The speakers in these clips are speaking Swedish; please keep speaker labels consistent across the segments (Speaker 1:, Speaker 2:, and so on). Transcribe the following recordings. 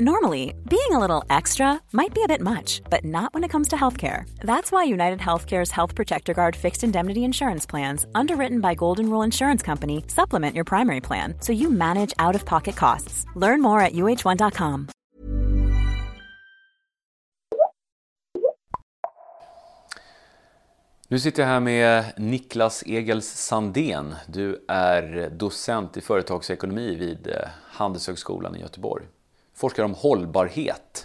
Speaker 1: Normally, being a little extra might be a bit much, but not when it comes to healthcare. That's why United Healthcare's Health Protector Guard fixed indemnity insurance plans, underwritten by Golden Rule Insurance Company, supplement your primary plan so you manage out of pocket costs. Learn more at uh1.com.
Speaker 2: Nu sitter jag här med Niklas Egels Sandén. Du är docent i företagsekonomi vid eh, Handelshögskolan i Göteborg. Forskar om hållbarhet.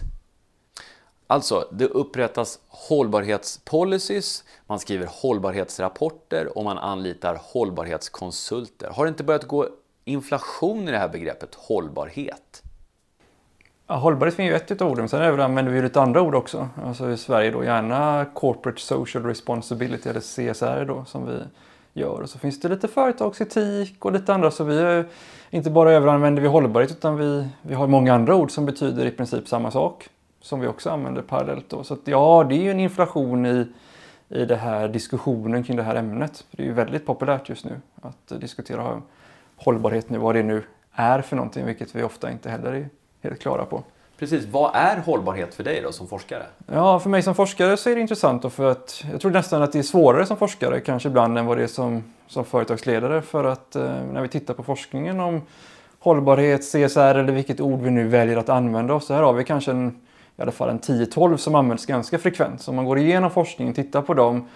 Speaker 2: Alltså, det upprättas hållbarhetspolicies, man skriver hållbarhetsrapporter och man anlitar hållbarhetskonsulter. Har det inte börjat gå inflation i det här begreppet hållbarhet?
Speaker 3: Ja, hållbarhet finns ju ett av orden, sen använder vi lite andra ord också. Alltså i Sverige då gärna Corporate Social Responsibility eller CSR då som vi gör. Och så finns det lite företagsetik och lite andra så vi inte bara överanvänder vi hållbarhet utan vi, vi har många andra ord som betyder i princip samma sak som vi också använder parallellt då. Så att, ja, det är ju en inflation i, i den här diskussionen kring det här ämnet. Det är ju väldigt populärt just nu att diskutera hållbarhet nu, vad det nu är för någonting, vilket vi ofta inte heller är helt klara på.
Speaker 2: Precis, vad är hållbarhet för dig då som forskare?
Speaker 3: Ja, för mig som forskare så är det intressant då för att jag tror nästan att det är svårare som forskare kanske ibland än vad det är som, som företagsledare för att eh, när vi tittar på forskningen om hållbarhet, CSR eller vilket ord vi nu väljer att använda oss så här har vi kanske en, i alla fall en 10-12 som används ganska frekvent. Så om man går igenom forskningen, och tittar på dem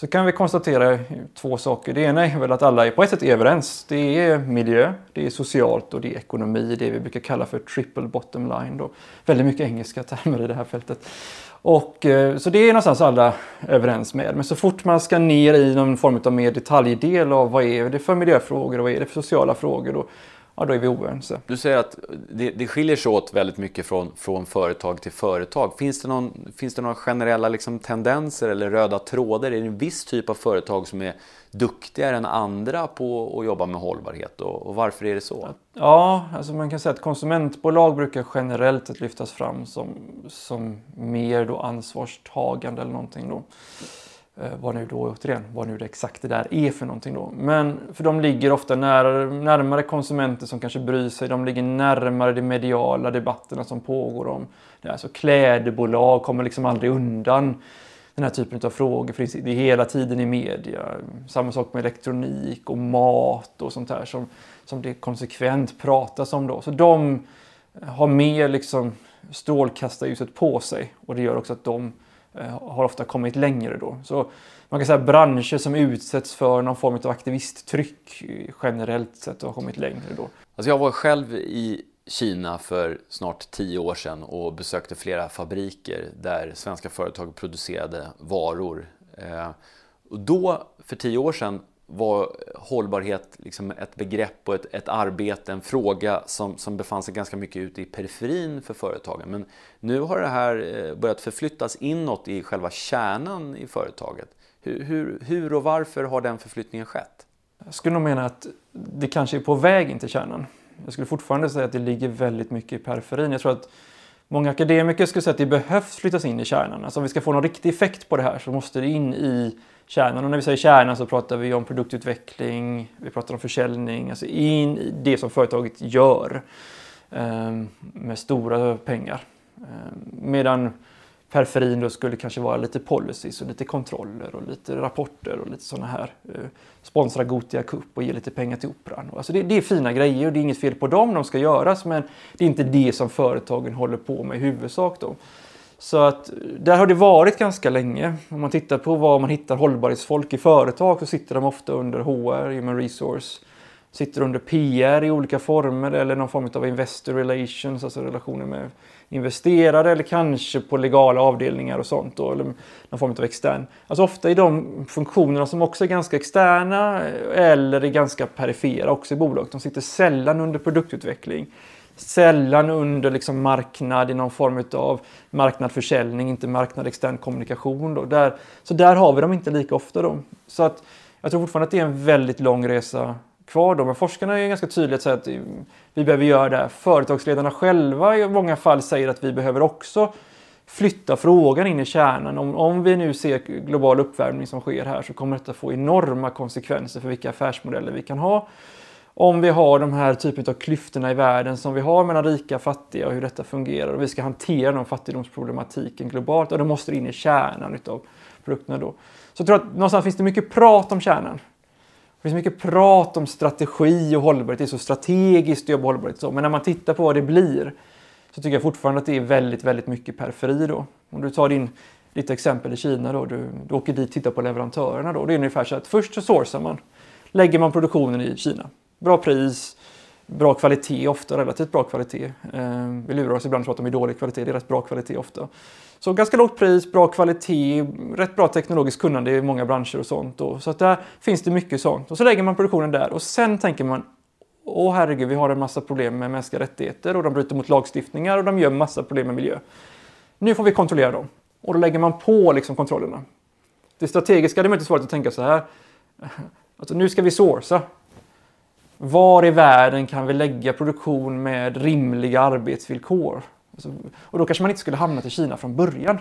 Speaker 3: så kan vi konstatera två saker. Det ena är väl att alla på ett sätt är överens. Det är miljö, det är socialt och det är ekonomi. Det vi brukar kalla för triple bottom line. Då. Väldigt mycket engelska termer i det här fältet. Och, eh, så det är någonstans alla överens med. Men så fort man ska ner i någon form av mer detaljdel av vad är det för miljöfrågor och vad är det för sociala frågor. Då, ja, då är vi oense.
Speaker 2: Du säger att det, det skiljer sig åt väldigt mycket från, från företag till företag. Finns det, någon, finns det några generella liksom, tendenser eller röda trådar? Är det en viss typ av företag som är duktigare än andra på att jobba med hållbarhet och, och varför är det så?
Speaker 3: Ja, alltså man kan säga att konsumentbolag brukar generellt lyftas fram som, som mer då ansvarstagande eller någonting. Då. Eh, vad nu då återigen, vad nu det exakt det där är för någonting då. Men för de ligger ofta nära, närmare konsumenter som kanske bryr sig. De ligger närmare de mediala debatterna som pågår om det. Alltså klädbolag kommer liksom aldrig undan den här typen av frågor. För det är hela tiden i media. Samma sak med elektronik och mat och sånt här som, som det konsekvent pratas om då. Så de har mer liksom strålkastarljuset på sig och det gör också att de Eh, Eh, har ofta kommit längre då. Så man kan säga att branscher som utsätts för någon form av aktivisttryck eh, generellt sett har kommit längre då.
Speaker 2: Alltså jag var själv i Kina för snart tio år sedan och besökte flera fabriker där svenska företag producerade varor. Eh, och då, för tio år sedan, var hållbarhet liksom ett begrepp och ett, ett, arbete, en fråga som, som befann sig ganska mycket ute i periferin för företagen. Men nu har det här eh, börjat förflyttas inåt i själva kärnan i företaget. Hur, hur, hur och varför har den förflyttningen skett?
Speaker 3: Jag skulle nog mena att det kanske är på väg in till kärnan. Jag skulle fortfarande säga att det ligger väldigt mycket i periferin. Jag tror att många akademiker skulle säga att det behövs flyttas in i kärnan. Alltså om vi ska få någon riktig effekt på det här så måste det in i kärnan. Och när vi säger kärnan så pratar vi om produktutveckling, vi pratar om försäljning, alltså in i det som företaget gör eh, med stora pengar. Eh, medan periferin då skulle kanske vara lite policies och lite kontroller och lite rapporter och lite sådana här. Eh, sponsra Gotia Cup och ge lite pengar till Operan. Alltså det, det, är fina grejer och det är inget fel på dem, de ska göras men det är inte det som företagen håller på med i huvudsak. Då. Så att eh, där har det varit ganska länge. Om man tittar på var man hittar hållbarhetsfolk i företag så sitter de ofta under HR, Human Resource, sitter under PR i olika former eller någon form av Investor Relations, alltså relationer med investerare eller kanske på legala avdelningar och sånt då, eller någon form av extern. Alltså ofta i de funktionerna som också är ganska externa eh, eller är ganska perifera också i bolaget. De sitter sällan under produktutveckling Sällan under liksom marknad i någon form av marknadsförsäljning, inte marknad extern kommunikation. Då. Där, så där har vi dem inte lika ofta. Då. Så att, jag tror fortfarande att det är en väldigt lång resa kvar. Då. Men forskarna är ganska tydliga att att vi behöver göra det. Företagsledarna själva i många fall säger att vi behöver också flytta frågan in i kärnan. Om, om vi nu ser global uppvärmning som sker här så kommer detta få enorma konsekvenser för vilka affärsmodeller vi kan ha. Om vi har de här typen av klyftorna i världen som vi har mellan rika och fattiga och hur detta fungerar och vi ska hantera den fattigdomsproblematiken globalt, och då måste det in i kärnan av produkterna då. Så jag tror att någonstans finns det mycket prat om kärnan. Det finns mycket prat om strategi och hållbarhet. Det är så strategiskt att jobba hållbarhet. Så. Men när man tittar på vad det blir så tycker jag fortfarande att det är väldigt, väldigt mycket periferi då. Om du tar din, ditt exempel i Kina då, du, du åker dit och tittar på leverantörerna då. Det är ungefär så att först så sourcar man, lägger man produktionen i Kina. Bra pris, bra kvalitet, ofta relativt bra kvalitet. Eh, vi lurar oss ibland och att de är dålig kvalitet, det är rätt bra kvalitet ofta. Så ganska lågt pris, bra kvalitet, rätt bra teknologiskt kunnande i många branscher och sånt. Då. Så att där finns det mycket sånt. Och så lägger man produktionen där och sen tänker man Åh herregud, vi har en massa problem med mänskliga rättigheter och de bryter mot lagstiftningar och de gör massa problem med miljö. Nu får vi kontrollera dem. Och då lägger man på liksom kontrollerna. Det strategiska hade möjligtvis varit att tänka så här. Alltså, nu ska vi sourca. Var i världen kan vi lägga produktion med rimliga arbetsvillkor? Alltså, och då kanske man inte skulle hamna i Kina från början.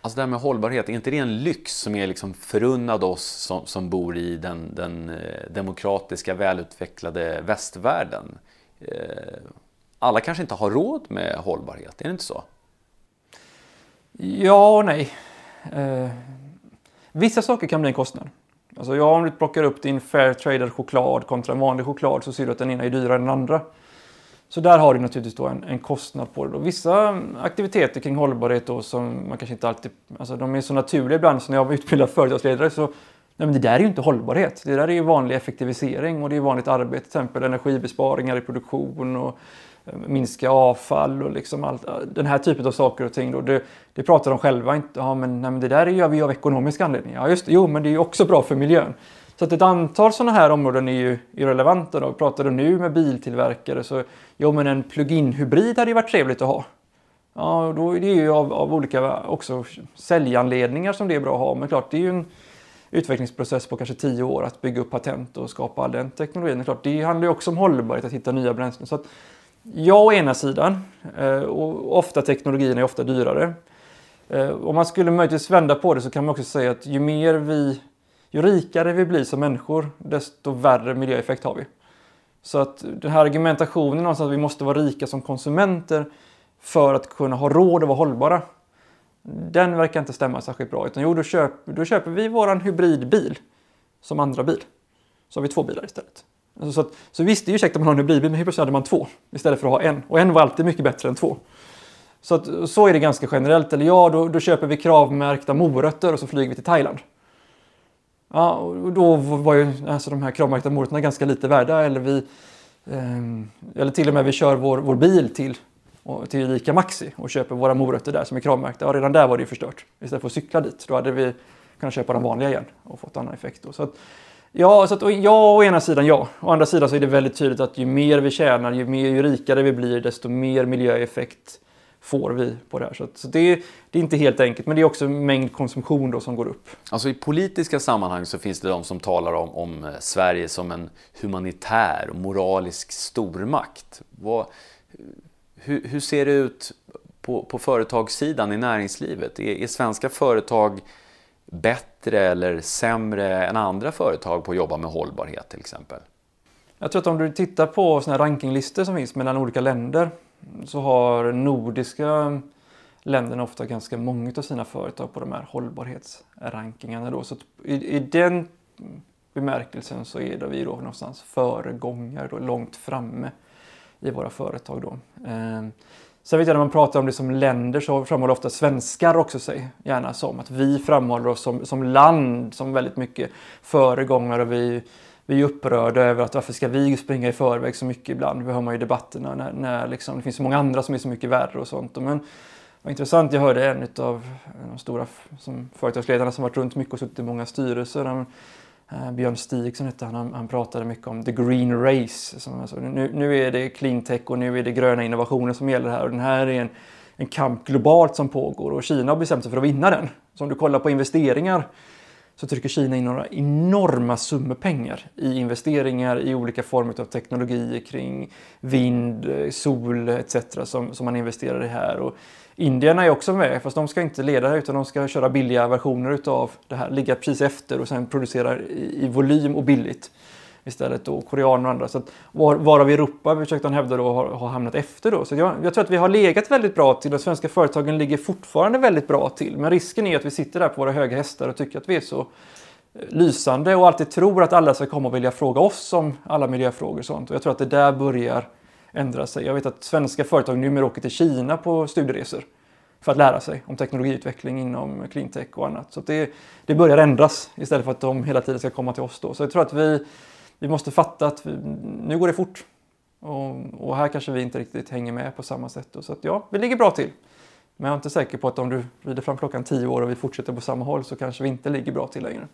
Speaker 2: Alltså det här med hållbarhet, är inte det en lyx som är liksom förunnad oss som, som bor i den, den eh, demokratiska, välutvecklade västvärlden? Eh, alla kanske inte har råd med hållbarhet, är det inte så?
Speaker 3: Ja och nej. Eh, vissa saker kan bli en kostnad. Alltså ja, om du plockar upp din fair traded choklad kontra en vanlig choklad så ser du att den ena är dyrare än den andra. Så där har du naturligtvis då en, en kostnad på det. Då. Vissa aktiviteter kring hållbarhet då, som man kanske inte alltid... Alltså de är så naturliga ibland, så när jag var utbildad företagsledare så... Nej, men det där är ju inte hållbarhet. Det där är ju vanlig effektivisering och det är vanligt arbete, till exempel energibesparingar i produktion och minska avfall och liksom allt, den här typen av saker och ting. Då. Det, det pratar de själva inte ja, men, nej, men det där gör vi av ekonomiska anledningar. Ja, just det. Jo, men det är ju också bra för miljön. Så att ett antal sådana här områden är ju irrelevanta. Då. Pratar du nu med biltillverkare så jo men en plug-in hybrid hade ju varit trevligt att ha. Ja, då är det ju av, av olika också säljanledningar som det är bra att ha. Men klart, det är ju en utvecklingsprocess på kanske tio år att bygga upp patent och skapa all den teknologin. Klart, det handlar ju också om hållbarhet, att hitta nya bränslen. Så att, ja, å ena sidan. Eh, och ofta teknologin är ofta dyrare. Eh, om man skulle möjligtvis vända på det så kan man också säga att ju mer vi ju rikare vi blir som människor, desto värre miljöeffekt har vi. Så att den här argumentationen om att vi måste vara rika som konsumenter för att kunna ha råd att vara hållbara, den verkar inte stämma särskilt bra. Utan jo, då, köper, då köper vi våran hybridbil som andra bil. Så har vi två bilar istället. Alltså så, att, så visst, det är ju käckt att man har en hybridbil, men helt plötsligt hade man två istället för att ha en. Och en var alltid mycket bättre än två. Så, att, så är det ganska generellt. Eller ja, då, då köper vi kravmärkta morötter och så flyger vi till Thailand. Ja, och då var ju alltså de här kravmärkta morötterna ganska lite värda. Eller, vi, eh, eller till och med vi kör vår, vår bil till, till Ica Maxi och köper våra morötter där som är kravmärkta. Ja, redan där var det ju förstört. Istället för att cykla dit, då hade vi kunnat köpa de vanliga igen och fått annan effekt. Då. Så att, ja, så att, ja, å ena sidan ja. Å andra sidan så är det väldigt tydligt att ju mer vi tjänar, ju, mer, ju rikare vi blir, desto mer miljöeffekt får vi på det här. Så, så det, är, det, är inte helt enkelt, men det är också mängd konsumtion då som går upp.
Speaker 2: Alltså I politiska sammanhang så finns det de som talar om, om eh, Sverige som en humanitär och moralisk stormakt. Vad, hur, hur, ser det ut på, på företagssidan i näringslivet? Är, är svenska företag bättre eller sämre än andra företag på att jobba med hållbarhet till exempel?
Speaker 3: Jag tror att om du tittar på såna rankinglistor som finns mellan olika länder så har nordiska länderna ofta ganska många av sina företag på de här hållbarhetsrankingarna. Då. Så i, i den bemärkelsen så är vi då någonstans föregångare, då, långt framme i våra företag. Då. Ehm, Sen vet jag när man pratar om det som länder så framhåller ofta svenskar också sig gärna som att vi framhåller oss som, som land som väldigt mycket föregångare. Och vi, vi är upprörda över att varför ska vi springa i förväg så mycket ibland? Det hör man ju i debatterna när, när liksom, det finns så många andra som är så mycket värre och sånt. Men vad intressant, jag hörde en av de stora som, företagsledarna som varit runt mycket och suttit i många styrelser. Han, Eh, Björn Stig som hette han, han pratade mycket om the green race. Som, alltså, nu, nu är det clean tech och nu är det gröna innovationer som gäller här och den här är en, en kamp globalt som pågår och Kina har bestämt sig för att vinna den. Så om du kollar på investeringar så trycker Kina in några enorma summor pengar i investeringar i olika former av teknologier kring vind, eh, sol etc. som, som man investerar i här. Och Indierna är också med, fast de ska inte leda utan de ska köra billiga versioner utav det här, ligga precis efter och sen producera i, i volym och billigt istället då, koreaner och andra. Så att, var, varav Europa försökte han hävda då har, har hamnat efter då. Så jag, jag, tror att vi har legat väldigt bra till De svenska företagen ligger fortfarande väldigt bra till. Men risken är att vi sitter där på våra höga hästar och tycker att vi är så eh, lysande och alltid tror att alla ska komma och vilja fråga oss om alla miljöfrågor och sånt. Och jag tror att det där börjar ändra sig. Jag vet att svenska företag numera åker till Kina på studieresor för att lära sig om teknologiutveckling inom cleantech och annat. Så det, det börjar ändras istället för att de hela tiden ska komma till oss då. Så jag tror att vi, vi måste fatta att vi, nu går det fort. Och, och, här kanske vi inte riktigt hänger med på samma sätt. Då. Så att ja, vi ligger bra till. Men jag är inte säker på att om du rider fram klockan tio år och vi fortsätter på samma håll så kanske vi inte ligger bra till längre.